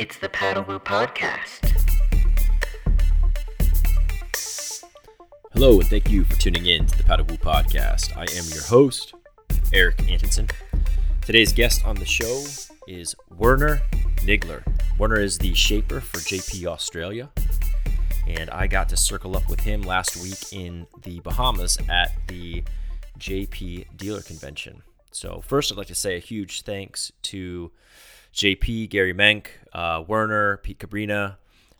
It's the Paddlewoo Podcast. Hello, and thank you for tuning in to the Paddlewoo Podcast. I am your host, Eric Antonson. Today's guest on the show is Werner Gnigler. Werner is the shaper for JP Australia, and I got to circle up with him last week in the Bahamas at the JP Dealer Convention. So, first, I'd like to say a huge thanks to JP, Gary Menk, uh, Werner, Pete Cabrinha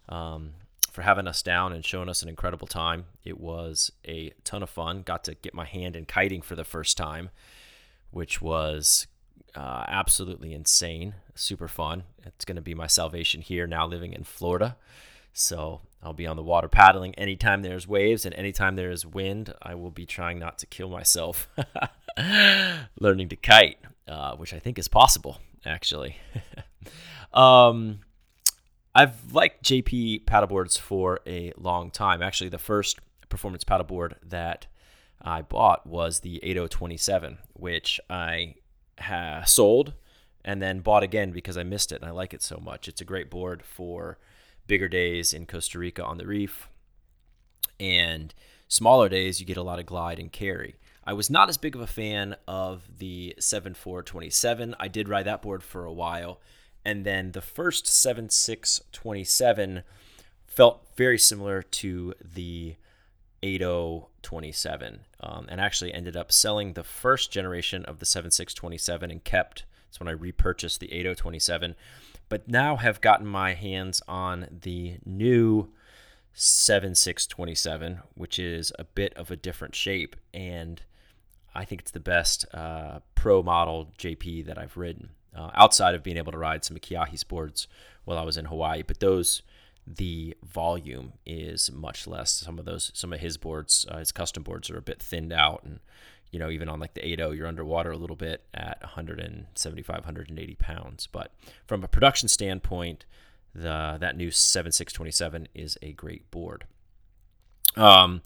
um, for having us down and showing us an incredible time. It was a ton of fun. Got to get my hand in kiting for the first time, which was uh, absolutely insane, super fun. It's going to be my salvation here now living in Florida. So I'll be on the water paddling anytime there's waves and anytime there is wind. I will be trying not to kill myself learning to kite, uh, which I think is possible actually. um, I've liked JP paddleboards for a long time. Actually, the first performance paddleboard that I bought was the 8027, which I ha- sold and then bought again because I missed it and I like it so much. It's a great board for bigger days in Costa Rica on the reef. And smaller days, you get a lot of glide and carry. I was not as big of a fan of the 7427. I did ride that board for a while. And then the first 7627 felt very similar to the 8027 um, and actually ended up selling the first generation of the 7627 and kept. That's when I repurchased the 8027. But now have gotten my hands on the new 7627, which is a bit of a different shape. And I think it's the best uh, pro model JP that I've ridden uh, outside of being able to ride some Kiahi's boards while I was in Hawaii. But those, the volume is much less. Some of those, some of his boards, uh, his custom boards are a bit thinned out. And, you know, even on like the 80, you're underwater a little bit at 175, 180 pounds. But from a production standpoint, the that new 7627 is a great board. Um,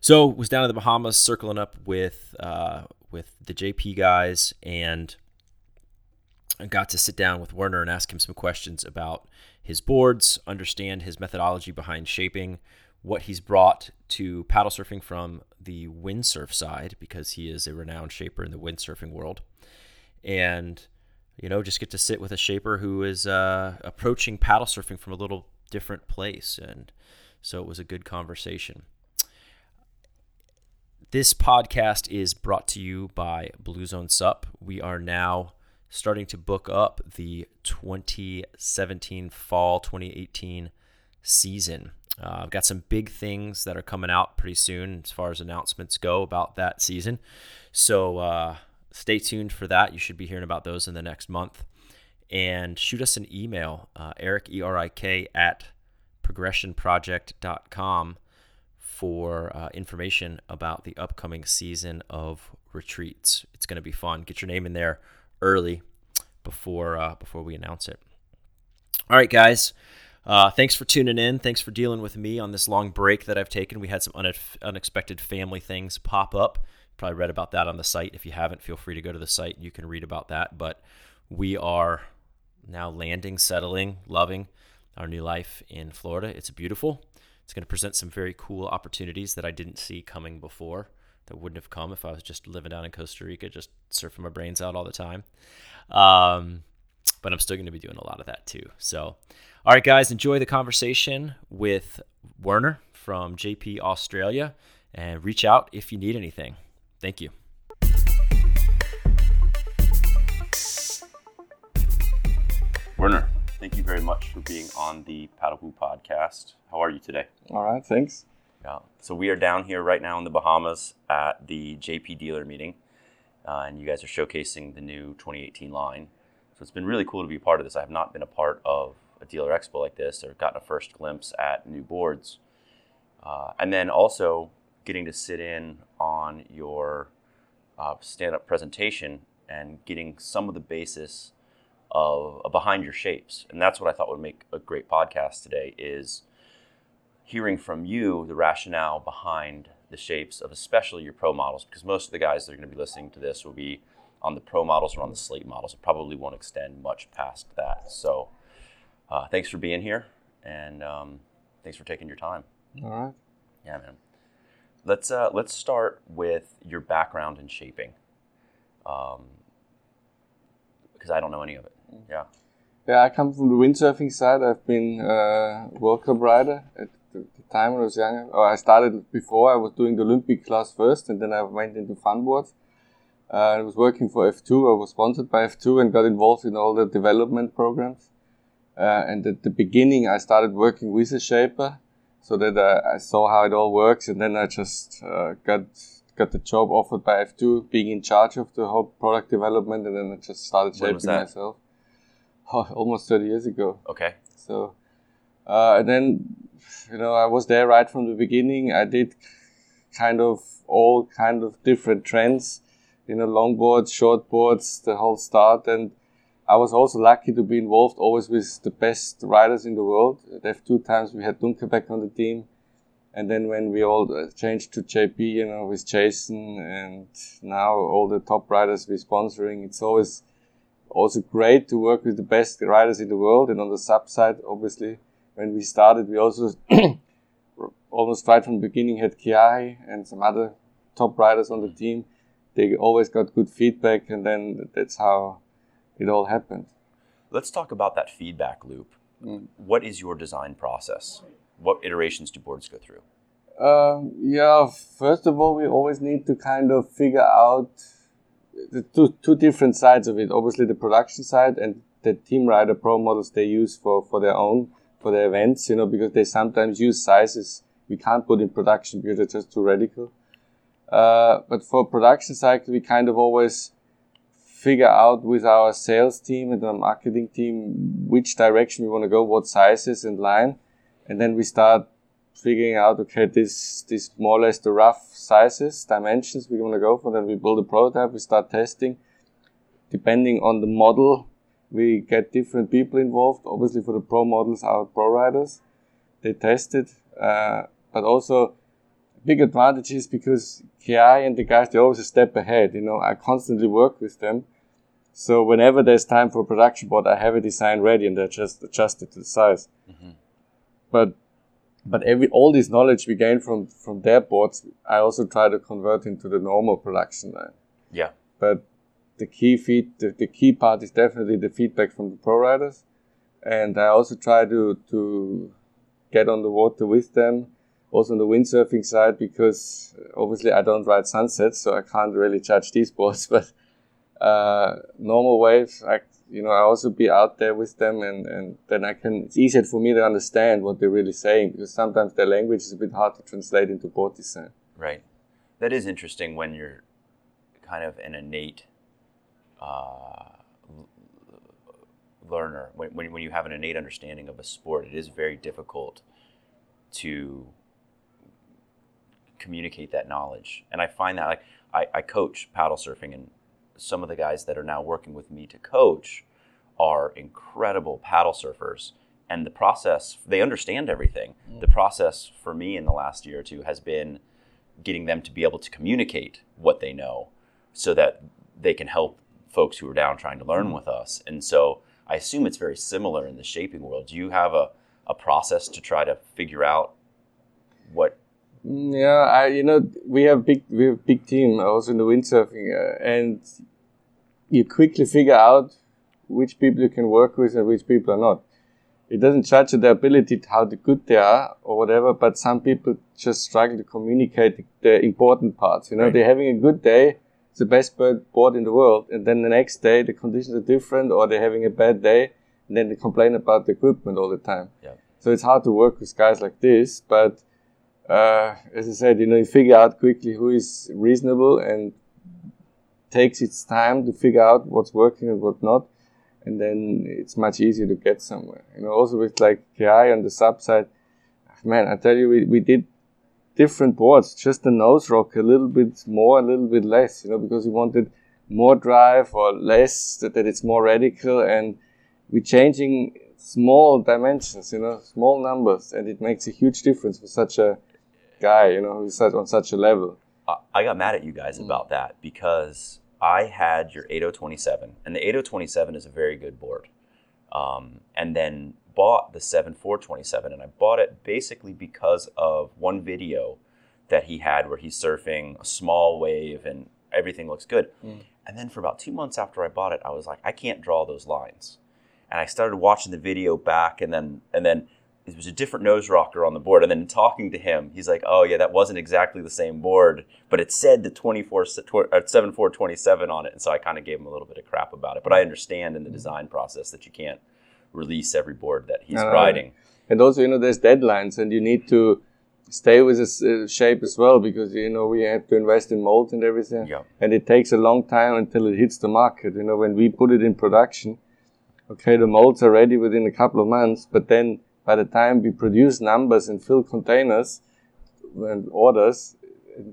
so was down in the Bahamas, circling up with uh, with the JP guys, and got to sit down with Werner and ask him some questions about his boards, understand his methodology behind shaping, what he's brought to paddle surfing from the windsurf side, because he is a renowned shaper in the windsurfing world, and you know just get to sit with a shaper who is uh, approaching paddle surfing from a little different place, and so it was a good conversation. This podcast is brought to you by Blue Zone Sup. We are now starting to book up the 2017 fall 2018 season. Uh, I've got some big things that are coming out pretty soon as far as announcements go about that season. So uh, stay tuned for that. You should be hearing about those in the next month. And shoot us an email, uh, Eric, E R I K, at progressionproject.com for uh, information about the upcoming season of retreats. It's going to be fun. Get your name in there early before uh, before we announce it. All right, guys. Uh, thanks for tuning in. Thanks for dealing with me on this long break that I've taken. We had some unexpected family things pop up. Probably read about that on the site. If you haven't, feel free to go to the site. You can read about that. But we are now landing, settling, loving our new life in Florida. It's beautiful. It's going to present some very cool opportunities that I didn't see coming before that wouldn't have come if I was just living down in Costa Rica, just surfing my brains out all the time. Um, but I'm still going to be doing a lot of that too. So, all right, guys, enjoy the conversation with Werner from JP Australia and reach out if you need anything. Thank you. Thank you very much for being on the Paddlewoo podcast. How are you today? All right, thanks. Yeah. So we are down here right now in the Bahamas at the JP dealer meeting, uh, and you guys are showcasing the new 2018 line. So it's been really cool to be a part of this. I have not been a part of a dealer expo like this or gotten a first glimpse at new boards. Uh, and then also getting to sit in on your uh, stand up presentation and getting some of the basis of, behind your shapes. And that's what I thought would make a great podcast today is hearing from you the rationale behind the shapes of especially your pro models because most of the guys that are going to be listening to this will be on the pro models or on the slate models it probably won't extend much past that so Uh, thanks for being here, and um, thanks for taking your time. All right. Yeah, man. Let's uh, let's start with your background in shaping, because I don't know any of it. Yeah. Yeah, I come from the windsurfing side. I've been a World Cup rider at the time when I was younger. Or I started before. I was doing the Olympic class first, and then I went into funboards. Uh, I was working for F2. I was sponsored by F2 and got involved in all the development programs. Uh, and at the beginning, I started working with a shaper, so that uh, I saw how it all works. And then I just uh, got got the job offered by F2, being in charge of the whole product development, and then I just started shaping myself. Oh, almost 30 years ago. Okay. So, uh, and then, you know, I was there right from the beginning. I did kind of all kind of different trends, you know, longboards, shortboards, the whole start. And I was also lucky to be involved always with the best riders in the world. At F2 times we had Dunkerbeck on the team. And then when we all uh, changed to JP, you know, with Jason and now all the top riders we're sponsoring, it's always also great to work with the best riders in the world. And on the sub side, obviously, when we started, we also almost right from the beginning had Kiai and some other top riders on the team. They always got good feedback, and then that's how it all happened. Let's talk about that feedback loop. Mm. What is your design process? What iterations do boards go through? Um, yeah, first of all, we always need to kind of figure out the two, two different sides of it. Obviously, the production side and the team rider pro models they use for, for their own, for their events, you know, because they sometimes use sizes we can't put in production because they're just too radical. Uh, but for production cycle, we kind of always figure out with our sales team and our marketing team which direction we want to go, what sizes and line, and then we start figuring out okay this this more or less the rough sizes dimensions we want to go for then we build a prototype we start testing. Depending on the model we get different people involved. Obviously for the pro models our pro riders they test it uh, but also big advantage is because ki and the guys they're always a step ahead you know i constantly work with them. So whenever there's time for a production board i have a design ready and they just adjust it to the size. But but every all this knowledge we gain from from their boards, I also try to convert into the normal production line. Yeah. But the key feed, the, the key part is definitely the feedback from the pro riders, and I also try to to get on the water with them, also on the windsurfing side because uh, obviously I don't ride sunsets, so I can't really judge these boards, but. Uh, normal waves, I, you know, I also be out there with them, and, and then I can. It's easier for me to understand what they're really saying because sometimes their language is a bit hard to translate into board. Right. That is interesting when you're kind of an innate uh, learner. When, when, when you have an innate understanding of a sport, it is very difficult to communicate that knowledge. And I find that like I, I coach paddle surfing, and some of the guys that are now working with me to coach are incredible paddle surfers. And the process, they understand everything. The process for me in the last year or two has been getting them to be able to communicate what they know so that they can help folks who are down trying to learn with us. And so I assume it's very similar in the shaping world. Do you have a, a process to try to figure out what Mm, Yeah, I you know we have big we have big team also in the windsurfing, uh, and you quickly figure out which people you can work with and which people are not. It doesn't judge their ability how good they are or whatever, but some people just struggle to communicate the, the important parts. You know, Right. they're having a good day, it's the best bird board in the world, and then the next day the conditions are different, or they're having a bad day, and then they complain about the equipment all the time. Yeah. So it's hard to work with guys like this, but uh, as I said, you know, you figure out quickly who is reasonable and takes its time to figure out what's working and what not, and then it's much easier to get somewhere. You know, also with like KI on the sub side, man, I tell you, we, we did different boards, just the nose rock a little bit more, a little bit less, you know, because we wanted more drive or less, that, that it's more radical, and we're changing small dimensions, you know, small numbers, and it makes a huge difference for such a guy, you know, who's such, on such a level. I- got mad at you guys about that because I had your 8027, and the 8027 is a very good board. Um, and then bought the 7427 and I bought it basically because of one video that he had where he's surfing a small wave and everything looks good. And then for about two months after I bought it, I was like, I can't draw those lines. And I started watching the video back and then and then it was a different nose rocker on the board. And then talking to him, he's like, "Oh yeah, that wasn't exactly the same board, but it said the 24 uh, 7427 on it." And so I kind of gave him a little bit of crap about it. But I understand in the design process that you can't release every board that he's No, riding. And also, you know, there's deadlines, and you need to stay with this uh, shape as well because you know we have to invest in molds and everything. Yeah. And it takes a long time until it hits the market. You know, when we put it in production, okay, the molds are ready within a couple of months, but then by the time we produce numbers and fill containers and orders,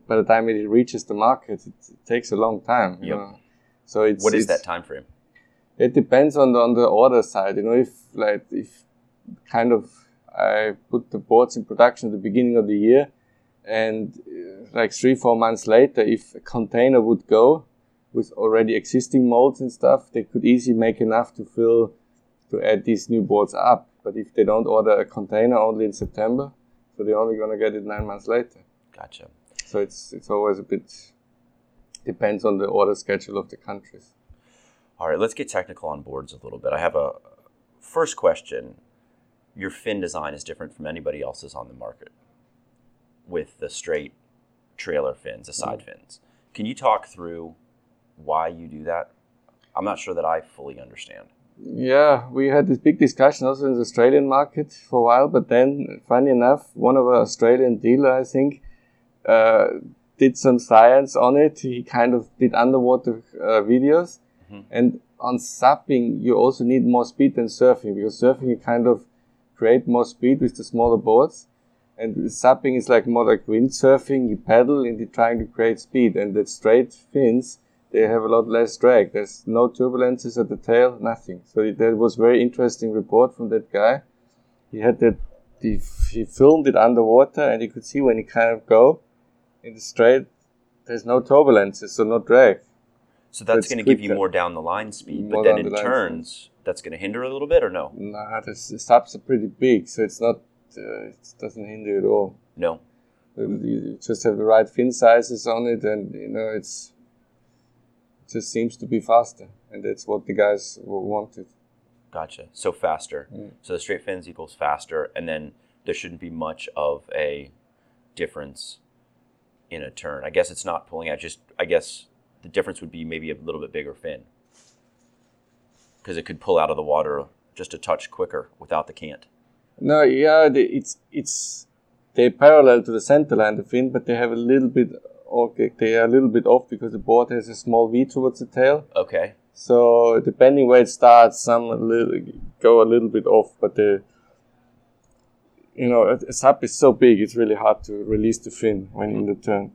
by the time it reaches the market, it, it takes a long time. You Yep. know? So it's What is it's- that time frame? it depends on the on the order side. You know, if like if kind of I put the boards in production at the beginning of the year, and uh, like three four months later, if a container would go with already existing molds and stuff, they could easily make enough to fill to add these new boards up. But if they don't order a container only in September, so they're only gonna get it nine months later. Gotcha. So it's it's always a bit depends on the order schedule of the countries. All right, let's get technical on boards a little bit. I have a first question. Your fin design is different from anybody else's on the market with the straight trailer fins, the side mm-hmm. fins. Can you talk through why you do that? I'm not sure that I fully understand. Yeah, we had this big discussion also in the Australian market for a while, but then, funny enough, one of our Australian dealer, I think, uh, did some science on it. He kind of did underwater uh, videos, and on supping, you also need more speed than surfing because surfing you kind of create more speed with the smaller boards, and supping is like more like windsurfing. You paddle and you're trying to create speed, and the straight fins they have a lot less drag. There's no turbulences at the tail, nothing. So that was very interesting report from that guy. He had that he, he filmed it underwater, and you could see when he kind of go in the straight, there's no turbulences, so no drag. So that's It's going to give you more down the line speed, but then in turns, that's going to hinder a little bit or no? Nah, the, the subs are pretty big, so it's not. Uh, it doesn't hinder at all. No. You you just have the right fin sizes on it, and you know it's. Just seems to be faster, and that's what the guys wanted. Gotcha. So faster. Mm. So the straight fins equals faster, and then there shouldn't be much of a difference in a turn. I guess it's not pulling out. Just I guess the difference would be maybe a little bit bigger fin because it could pull out of the water just a touch quicker without the cant. No, yeah, the, it's it's they're parallel to the center line, of the fin, but they have a little bit. Okay, they are a little bit off because the board has a small V towards the tail. Okay. So depending where it starts, some a little, go a little bit off, but the you know a, a sub is so big, it's really hard to release the fin when in the turn.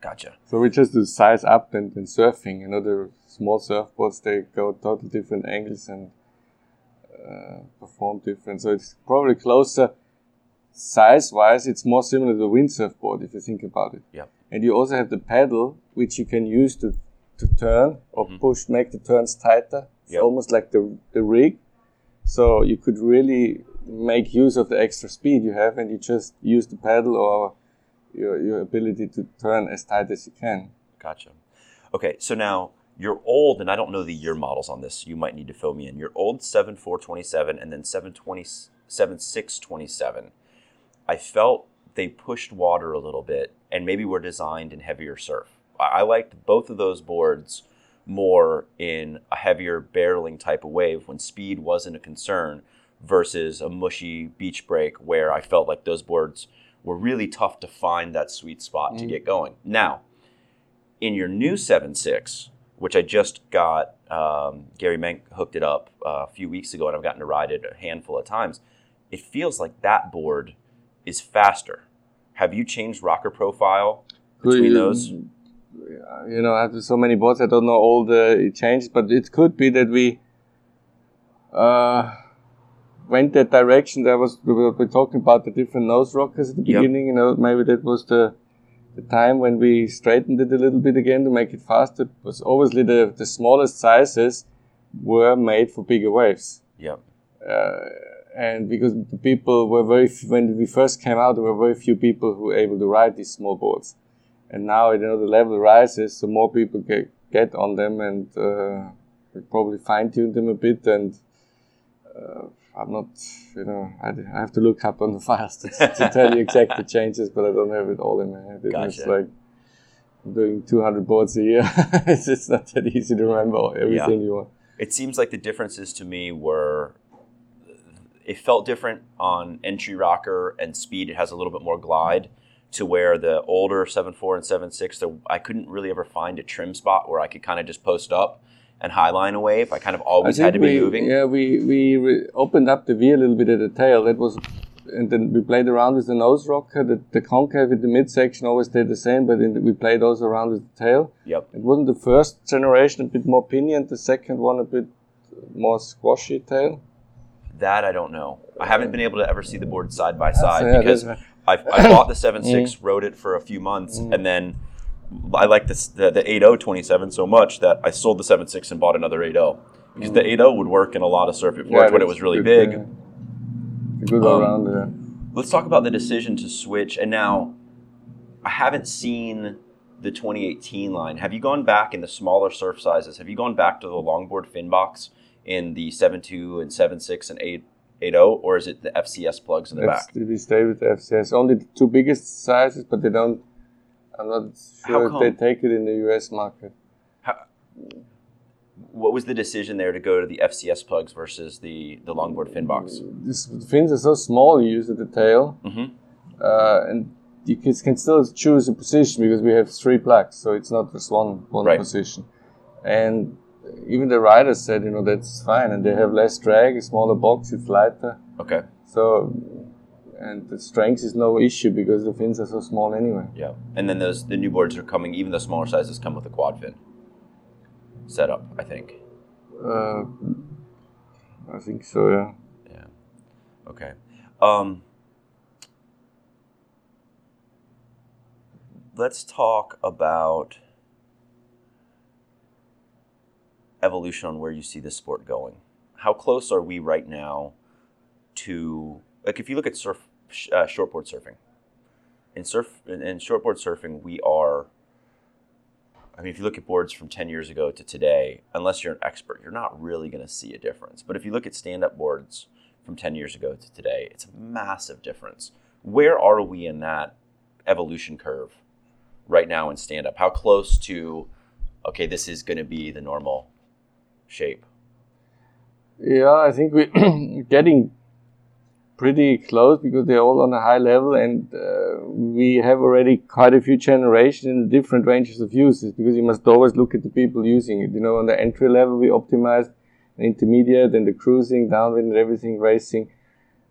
Gotcha. So we just do size up and, and surfing. You know the small surfboards they go total different angles and uh, perform different. So it's probably closer size wise. It's more similar to a windsurf board if you think about it. Yep. And you also have the paddle which you can use to to turn or mm-hmm. push, make the turns tighter. It's Yep. almost like the the rig. So you could really make use of the extra speed you have, and you just use the paddle or your, your ability to turn as tight as you can. Gotcha. Okay, so now your old, and I don't know the year models on this. You might need to fill me in. Your old 7427 and then 720, 7627. I felt they pushed water a little bit and maybe were designed in heavier surf. I liked both of those boards more in a heavier barreling type of wave when speed wasn't a concern versus a mushy beach break where I felt like those boards were really tough to find that sweet spot to get going. Now, in your new 7.6, which I just got, um, Gary Menk hooked it up uh, a few weeks ago and I've gotten to ride it a handful of times, it feels like that board is faster. Have you changed rocker profile between Well, those? You know, after so many boards, I don't know all the changes, but it could be that we uh, went that direction. There was we were talking about the different nose rockers at the Yep. beginning. You know, maybe that was the the time when we straightened it a little bit again to make it faster. Because obviously the the smallest sizes were made for bigger waves. Yep. uh, and because the people were very f- when we first came out, there were very few people who were able to ride these small boards, and now you know the level rises, so more people get get on them, and uh, we probably fine tune them a bit. And uh, I'm not, you know, I, I have to look up on the files to, to tell you exactly the changes, but I don't have it all in my head. Know, It's like I'm doing 200 boards a year. it's just not that easy to remember everything you want. It seems like the differences to me were it felt different on entry rocker and speed. It has a little bit more glide to where the older 7.4 and 7.6, there, I couldn't really ever find a trim spot where I could kind of just post up and highline a wave. I kind of always had to think be moving. Yeah, we we re- opened up the V a little bit at the tail. That was, and then we played around with the nose rocker. The, the concave in the midsection always stayed the same, but the, we played also around with the tail. Yep. It wasn't the first generation a bit more pinion. The second one a bit more squashy tail. That I don't know. I haven't been able to ever see the board side by side yeah, because I, I bought the 7.6, rode it for a few months, and then I like this, the, the 8.0 27 so much that I sold the 7.6 and bought another 8.0 because the 8.0 would work in a lot of circuit boards when it was really big. a good Um, around there. Let's talk about the decision to switch. And now, I haven't seen the 2018 line. Have you gone back in the smaller surf sizes? Have you gone back to the longboard fin box in the 7.2 and 7.6 and 8, 8.0, or is it the FCS plugs in the That's, back? we stay with the FCS. Only the two biggest sizes, but they don't. I'm not sure if they take it in the US market. What was the decision there to go to the FCS plugs versus the, the longboard fin box? These fins are so small you use at the tail, Mhm. uh, and you can, can still choose a position because we have three plugs, so it's not just one one Right. position. And even the riders said, you know, that's fine, and they have less drag, a smaller box, it's lighter, Okay. so and the strength is no issue because the fins are so small anyway. Yeah. And then those the new boards are coming. Even the smaller sizes come with a quad fin setup. I think. Uh, I think so, yeah. Yeah. Okay. Um, let's talk about evolution on where you see this sport going. How close are we right now to like if you look at surf uh, shortboard surfing in surf in, in shortboard surfing we are I mean, if you look at boards from 10 years ago to today, unless you're an expert, you're not really going to see a difference. But if you look at stand up boards from 10 years ago to today, it's a massive difference. Where are we in that evolution curve right now in stand up? How close to, okay, this is going to be the normal shape? Yeah, I think we're getting pretty close because they're all on a high level, and uh, we have already quite a few generations in different ranges of uses. Because you must always look at the people using it. You know, on the entry level, we optimized the intermediate and the cruising, downwind, everything, racing,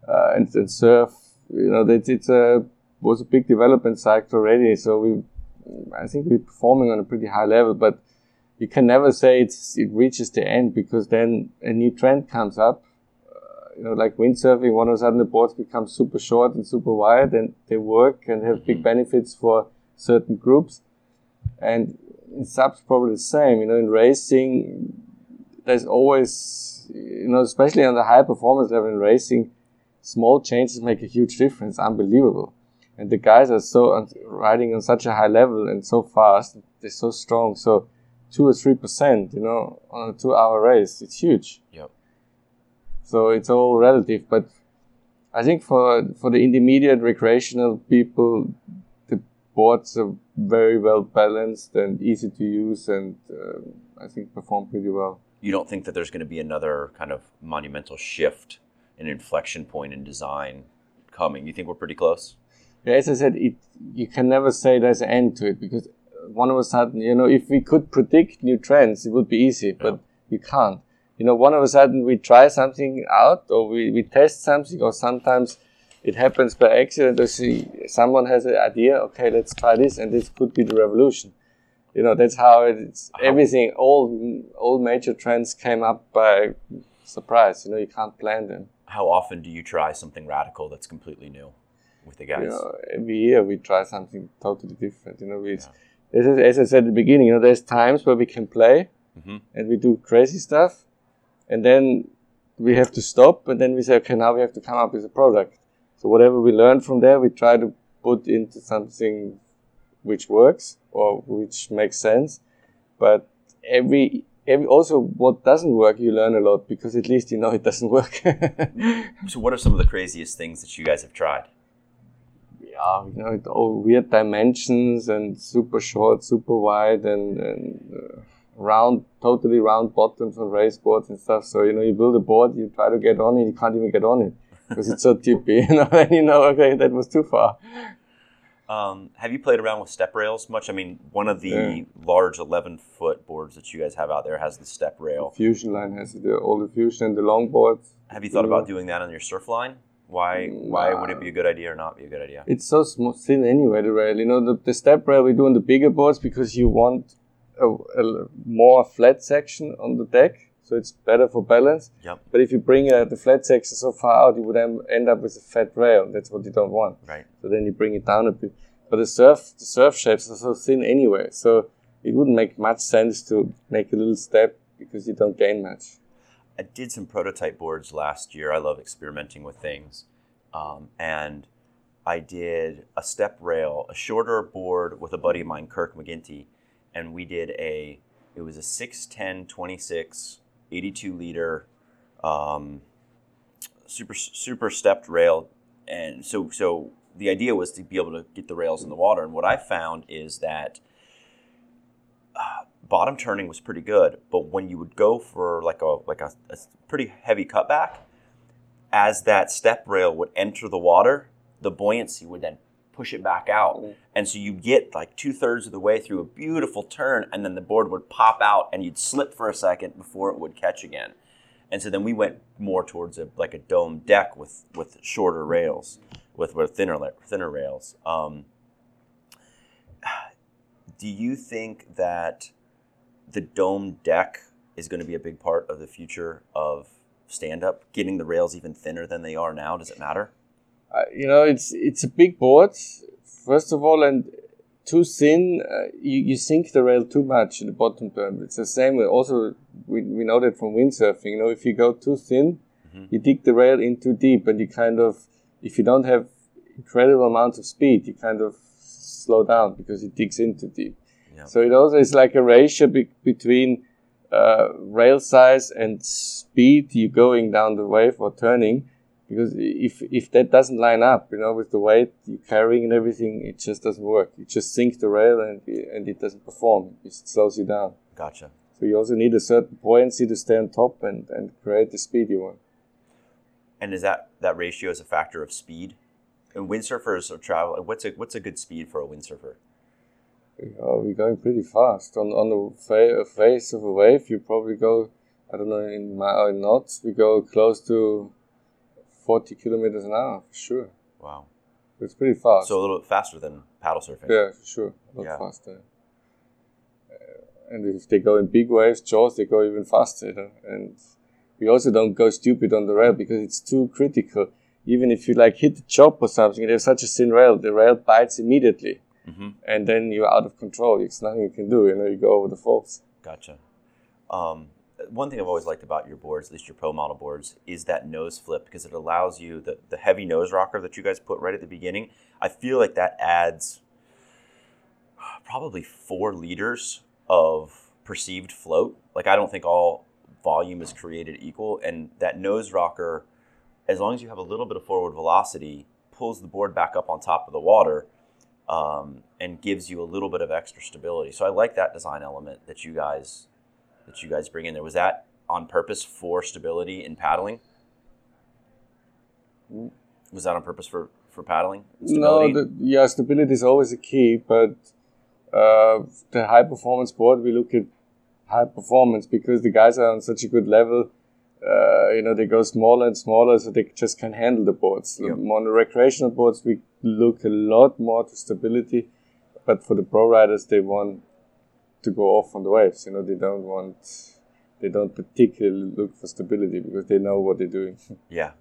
uh, and, and surf. You know, that it's a was a big development cycle already. So we, I think we're performing on a pretty high level, but you can never say it's it reaches the end because then a new trend comes up. Uh, you know, like windsurfing, one of a sudden the boards become super short and super wide, and they work and have big benefits for certain groups. And in subs, probably the same. You know, in racing, there's always, you know, especially on the high performance level in racing, small changes make a huge difference. Unbelievable. And the guys are so riding on such a high level and so fast. They're so strong. So two or three percent, you know, on a two-hour race, it's huge. Yep. So it's all relative, but I think for for the intermediate recreational people, the boards are very well balanced and easy to use, and uh, I think perform pretty well. You don't think that there's going to be another kind of monumental shift, an inflection point in design coming? You think we're pretty close? Yeah, as I said, it you can never say there's an end to it because one of a sudden, you know, if we could predict new trends, it would be easy, but you can't. You know, one of a sudden we try something out or we, we test something or sometimes it happens by accident or see someone has an idea, okay, let's try this and this could be the revolution. You know, that's how it's everything, all all major trends came up by surprise. You know, you can't plan them. How often do you try something radical that's completely new with the guys? you know, every year we try something totally different. You know, we, as, I- as I said at the beginning, you know, there's times where we can play Mhm. and we do crazy stuff, and then we have to stop, and then we say, okay, now we have to come up with a product. So whatever we learn from there, we try to put into something which works or which makes sense. But every every also what doesn't work, you learn a lot because at least you know it doesn't work. So, what are some of the craziest things that you guys have tried? Yeah, you know, it all weird dimensions and super short, super wide, and, and uh, round, totally round bottoms on race boards and stuff. So you know, you build a board, you try to get on it, you can't even get on it because it's so tippy. You know, then you know, okay, that was too far. Um, have you played around with step rails much? I mean, one of the Yeah. large 11 foot boards that you guys have out there has the step rail. Fusion line has it, all the fusion and the long boards. Have you thought about doing that on your surf line? Why? Why would it be a good idea or not be a good idea? It's so small, thin anyway. The rail, you know, the, the step rail we do on the bigger boards because you want a, a more flat section on the deck, so it's better for balance. Yep. But if you bring uh, the flat section so far out, you would end up with a fat rail. That's what you don't want. Right. So then you bring it down a bit. But the surf, the surf shapes are so thin anyway, so it wouldn't make much sense to make a little step because you don't gain much. I did some prototype boards last year. I love experimenting with things. Um, and I did a step rail, a shorter board with a buddy of mine, Kirk McGinty. And we did a, it was a 610 26, 82 liter, um, super, super stepped rail. And so, so the idea was to be able to get the rails in the water. And what I found is that bottom turning was pretty good, but when you would go for like a like a, a pretty heavy cutback, as that step rail would enter the water, the buoyancy would then push it back out, and so you get like two thirds of the way through a beautiful turn, and then the board would pop out, and you'd slip for a second before it would catch again. And so then we went more towards a like a dome deck with with shorter rails, with with thinner thinner rails. Um, do you think that the dome deck is going to be a big part of the future of stand up? Getting the rails even thinner than they are now, does it matter? Uh, you know, it's it's a big board, first of all, and too thin, uh, you, you sink the rail too much in the bottom turn. It's the same way. Also, we, we know that from windsurfing. You know, if you go too thin, you dig the rail in too deep, and you kind of, if you don't have incredible amounts of speed, you kind of slow down because it digs in too deep. Yeah. So it also is like a ratio be- between uh, rail size and speed you're going down the wave or turning. Because if if that doesn't line up, you know, with the weight you're carrying and everything, it just doesn't work. You just sink the rail and and it doesn't perform. It slows you down. Gotcha. So you also need a certain buoyancy to stay on top and, and create the speed you want. And is that that ratio is a factor of speed? And windsurfers are travel. What's a what's a good speed for a windsurfer? Oh, we're going pretty fast. On on the fa- face of a wave, you probably go, I don't know, in mi- in knots, we go close to 40 kilometers an hour, for sure. Wow. It's pretty fast. So a little bit faster than paddle surfing. yeah, for sure. A lot Yeah. faster. Uh, and if they go in big waves, jaws, they go even faster. You know? And we also don't go stupid on the rail because it's too critical. Even if you like hit the chop or something, there's such a thin rail, the rail bites immediately. Mhm. And then you're out of control. There's nothing you can do. You know, you go over the falls. Gotcha. Um, one thing I've always liked about your boards, at least your pro model boards, is that nose flip because it allows you the, the heavy nose rocker that you guys put right at the beginning. I feel like that adds probably four liters of perceived float. Like I don't think all volume is created equal, and that nose rocker, as long as you have a little bit of forward velocity, pulls the board back up on top of the water um, and gives you a little bit of extra stability. So I like that design element that you guys that you guys bring in there. Was that on purpose for stability in paddling? Was that on purpose for for paddling? No, the, yeah, stability is always a key, but uh, the high performance board, we look at high performance because the guys are on such a good level. Uh, you know, they go smaller and smaller, so they just can't handle the boards. Yep. On the recreational boards, we look a lot more to stability, but for the pro riders, they want to go off on the waves. You know, they don't want, they don't particularly look for stability because they know what they're doing. Yeah,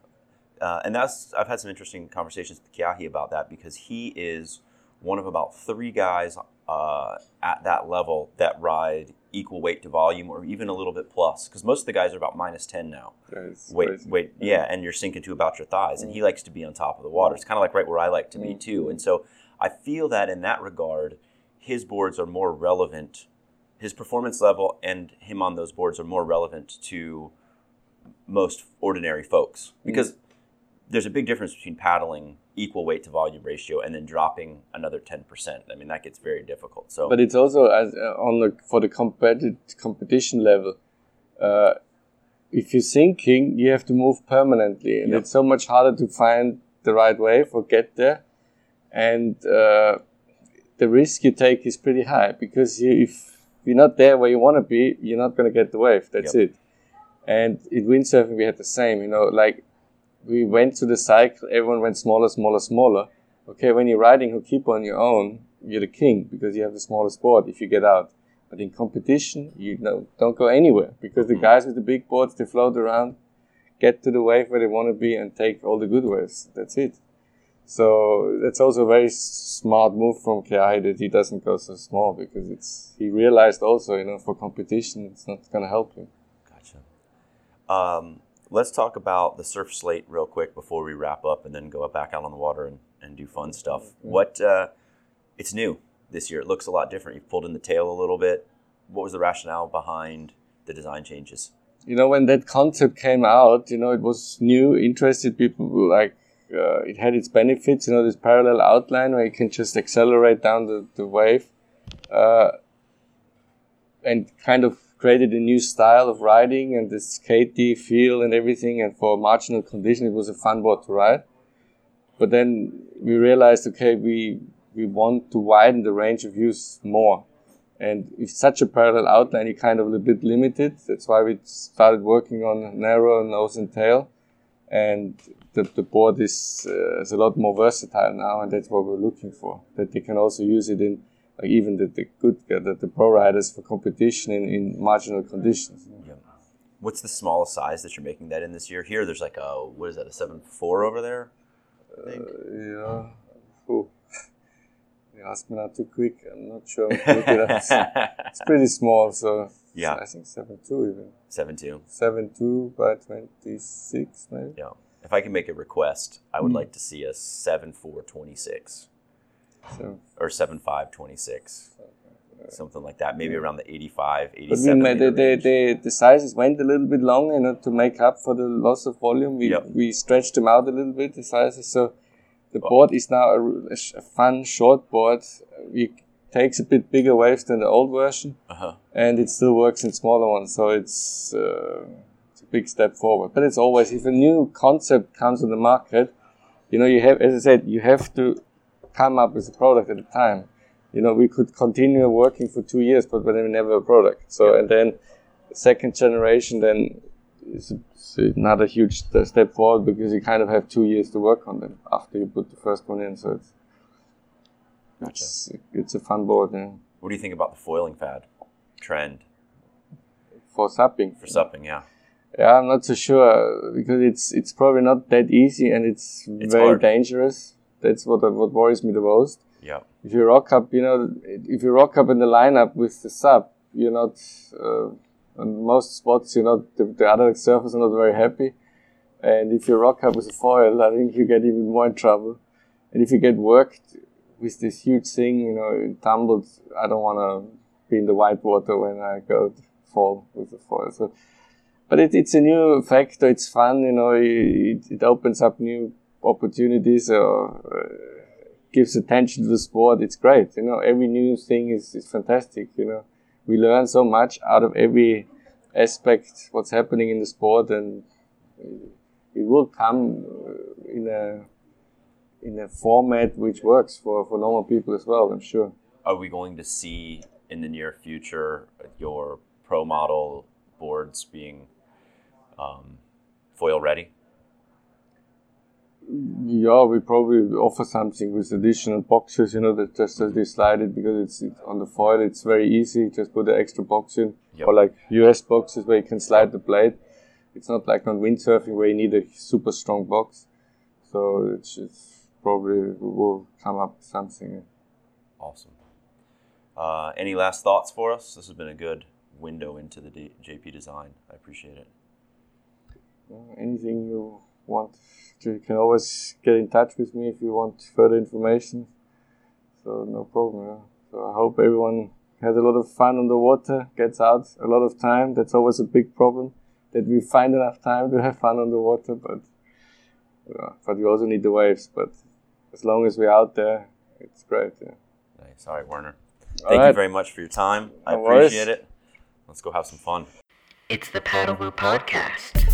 uh, and that's I've had some interesting conversations with Kiahi about that because he is one of about three guys uh, at that level that ride equal weight to volume or even a little bit plus because most of the guys are about minus 10 now. That's weight crazy. weight yeah and you're sinking to about your thighs and he mm. likes to be on top of the water. It's kind of like right where i like to be mm. too and so i feel that in that regard his boards are more relevant his performance level and him on those boards are more relevant to most ordinary folks mm. because there's a big difference between paddling equal weight to volume ratio and then dropping another 10% i mean that gets very difficult so But it's also as uh, on the for the competitive competition level. Uh, if you're sinking, you have to move permanently, and Yep. it's so much harder to find the right wave or get there. And uh, the risk you take is pretty high because you, if you're not there where you want to be, you're not going to get the wave. That's Yep. it. And in windsurfing, we had the same. You know, like we went to the cycle, everyone went smaller, smaller, smaller. Okay, when you're riding Hookipa on your own, you're the king because you have the smallest board if you get out. But in competition, you know, don't go anywhere because the guys with the big boards, they float around, get to the wave where they want to be and take all the good waves. That's it. So that's also a very smart move from Kai that he doesn't go so small because it's he realized also, you know, for competition, it's not going to help him. Gotcha. Um, let's talk about the surf slate real quick before we wrap up, and then go back out on the water and, and do fun stuff. What? Uh, it's new this year. It looks a lot different. You've pulled in the tail a little bit. What was the rationale behind the design changes? you know, when that concept came out, you know, it was new, interested people were like, uh, it had its benefits, you know, this parallel outline where you can just accelerate down the, the wave uh, and kind of created a new style of riding and this skatey feel and everything. And for marginal condition, it was a fun board to ride. But then we realized, okay, we, we want to widen the range of use more. And if such a parallel outline, you're kind of a little bit limited. That's why we started working on narrow nose and tail. And the, the board is, uh, is a lot more versatile now, and that's what we're looking for. That they can also use it in, like even the, the good, uh, the, the pro riders for competition in, in marginal conditions. Yeah. What's the smallest size that you're making that in this year? Here, there's like a what is that? A seven four over there. I think. Yeah. Oh. You asked me not too quick. I'm not sure. how quick it is. it's pretty small, so Yeah. I think seven two even. Seven two. Seven two by twenty six maybe. Yeah. If I can make a request, I would like to see a seven four twenty six So, or seven five twenty six. Something like that, maybe around the 85, but 87 made the, the, the, the sizes went a little bit longer, you know, to make up for the loss of volume. We Yep. we stretched them out a little bit, the sizes. So the board is now a, r- a sh- a fun short board. It takes a bit bigger waves than the old version. Uh-huh. and it still works in smaller ones. So it's, uh, it's a big step forward. But it's always if a new concept comes on the market, you know, you have, as I said, you have to come up with a product at a time. You know, we could continue working for two years, but then we never have a product. So and then second generation then is not a huge step forward because you kind of have two years to work on them after you put the first one in. So it's it's, it's a fun board yeah. What do you think about the foiling fad trend for supping. for supping? Yeah. Yeah, I'm not so sure because it's it's probably not that easy and it's, It's very hard. dangerous. That's what what worries me the most. Yeah. If you rock up, you know, if you rock up in the lineup with the sub, you're not uh, on most spots. You're not the, the other surfers are not very happy. And if you rock up with a foil, I think you get even more in trouble. And if you get worked with this huge thing, you know, it tumbled, I don't want to be in the white water when I go to fall with the foil. So but it, it's a new factor. It's fun, you know. It, it opens up new opportunities or uh, gives attention to the sport. It's great, you know. Every new thing is, is fantastic, you know. We learn so much out of every aspect what's happening in the sport, and it will come uh, in a in a format which works for, for normal people as well. I'm sure. Are we going to see in the near future your pro model boards being um, foil ready? Yeah, we probably offer something with additional boxes, you know, that just as they slide it because it's, it's on the foil, it's very easy. Just put an extra box in, Yep. or like US boxes where you can slide the blade. It's not like on windsurfing where you need a super strong box. So it's just probably will come up with something. Awesome. Uh, any last thoughts for us? This has been a good window into the D- JP design. I appreciate it. Anything you want, you can always get in touch with me if you want further information. So no problem. Yeah. So I hope everyone has a lot of fun on the water, gets out a lot of time. That's always a big problem that we find enough time to have fun on the water, but yeah, but we also need the waves. But as long as we're out there, it's great. Yeah. Nice. All right, Werner. All Thank you very much for your time. I No worries. appreciate it. Let's go have some fun. It's the Paddle Woo Podcast.